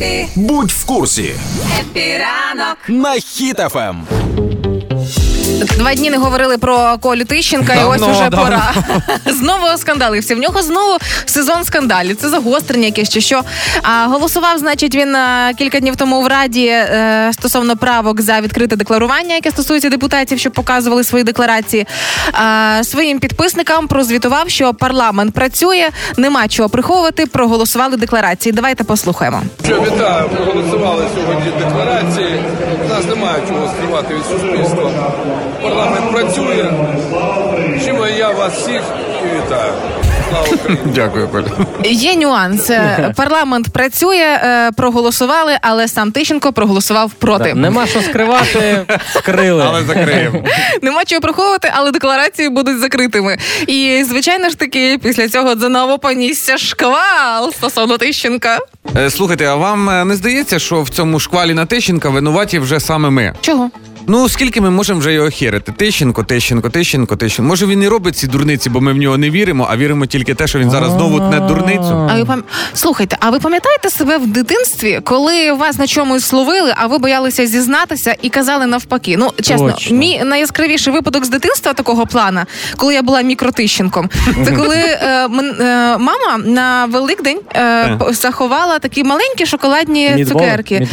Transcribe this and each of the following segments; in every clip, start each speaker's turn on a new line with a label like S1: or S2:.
S1: Happy,
S2: Будь в курсі
S1: Happy ранок.
S2: на Ем. Хіт-ФМ.
S3: Два дні не говорили про Колю Тищенка, і ось
S4: Давно,
S3: уже
S4: давно.
S3: пора. Знову скандалився. В нього знову сезон скандалів. Це загострення якесь чи що. А голосував, значить, він кілька днів тому в Раді е, стосовно правок за відкрите декларування, яке стосується депутатів, щоб показували свої декларації. А, своїм підписникам прозвітував, що парламент працює, нема чого приховувати. Проголосували декларації. Давайте послухаємо.
S5: Що вітаю, проголосували сьогодні декларації. Нас немає чого скривати від суспільства. Парламент працює. Чим я вас всіх і вітаю.
S4: Дякую, Коля.
S3: Є нюанс. Е, Парламент працює, е, проголосували, але сам Тищенко проголосував проти.
S6: Нема що скривати, скрили.
S4: Але закриємо.
S3: Нема чого приховувати, але декларації будуть закритими. І звичайно ж таки, після цього знову понісся шквал стосовно Тищенка.
S4: Е, Слухайте, а вам не здається, що в цьому шквалі на Тищенка винуваті вже саме ми?
S3: Чого?
S4: Ну скільки ми можемо вже його херити? Тищенко, Тищенко, Тищенко, Тищенко. Може він і робить ці дурниці, бо ми в нього не віримо, а віримо тільки те, що він зараз знову тне дурницю.
S3: А ви пам... слухайте, а ви пам'ятаєте себе в дитинстві, коли вас на чомусь словили, а ви боялися зізнатися і казали навпаки? Ну чесно,
S6: Точно.
S3: мій найяскравіший випадок з дитинства такого плана, коли я була мікротищенком, це коли е, мен- е, мама на Великдень е, заховала такі маленькі шоколадні цукерки.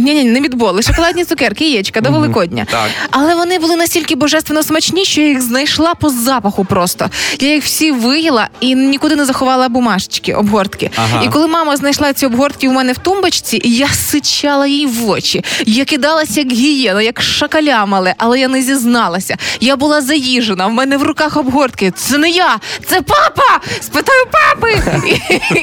S3: Ні, ні, не мідболи, шоколадні цукерки, яєчка до Великодня.
S4: Так.
S3: Але вони були настільки божественно смачні, що я їх знайшла по запаху просто. Я їх всі виїла і нікуди не заховала бумажечки, обгортки.
S4: Ага.
S3: І коли мама знайшла ці обгортки у мене в тумбочці, я сичала їй в очі. Я кидалася як гієна, як шакаля мале, але я не зізналася. Я була заїжена, в мене в руках обгортки. Це не я, це папа! Спитаю папи!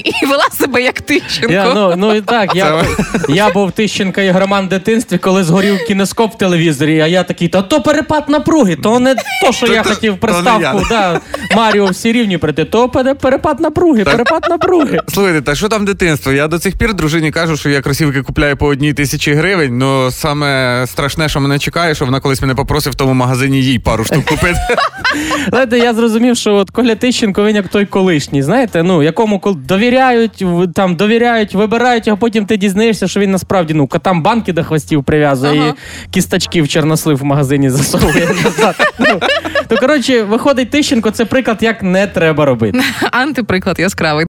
S3: І, і вела себе як Тищенко.
S6: Я, ну, ну і так, я, я був Тищенка ігроман в дитинстві, коли згорів кінескоп в телевізорі, а я такий, то, то перепад напруги, то не то, що я хотів приставку, да, Маріо всі рівні прийти, то пере- перепад напруги, перепад напруги.
S4: Слухайте, та що там дитинство? Я до цих пір дружині кажу, що я кросівки купляю по одній тисячі гривень. Ну саме страшне, що мене чекає, що вона колись мене попросив в тому магазині їй пару штук купити.
S6: Знаєте, я зрозумів, що от Коля Тищенко він як той колишній, знаєте, ну якому кол- довіряють, там довіряють, вибирають, а потім ти дізнаєшся, що він насправді ну котам банки до хвостів прив'язує
S3: Ага.
S6: і кістачки в чорнослив в магазині засовує назад. Ну, то коротше, виходить Тищенко, це приклад, як не треба робити.
S3: Антиприклад яскравий.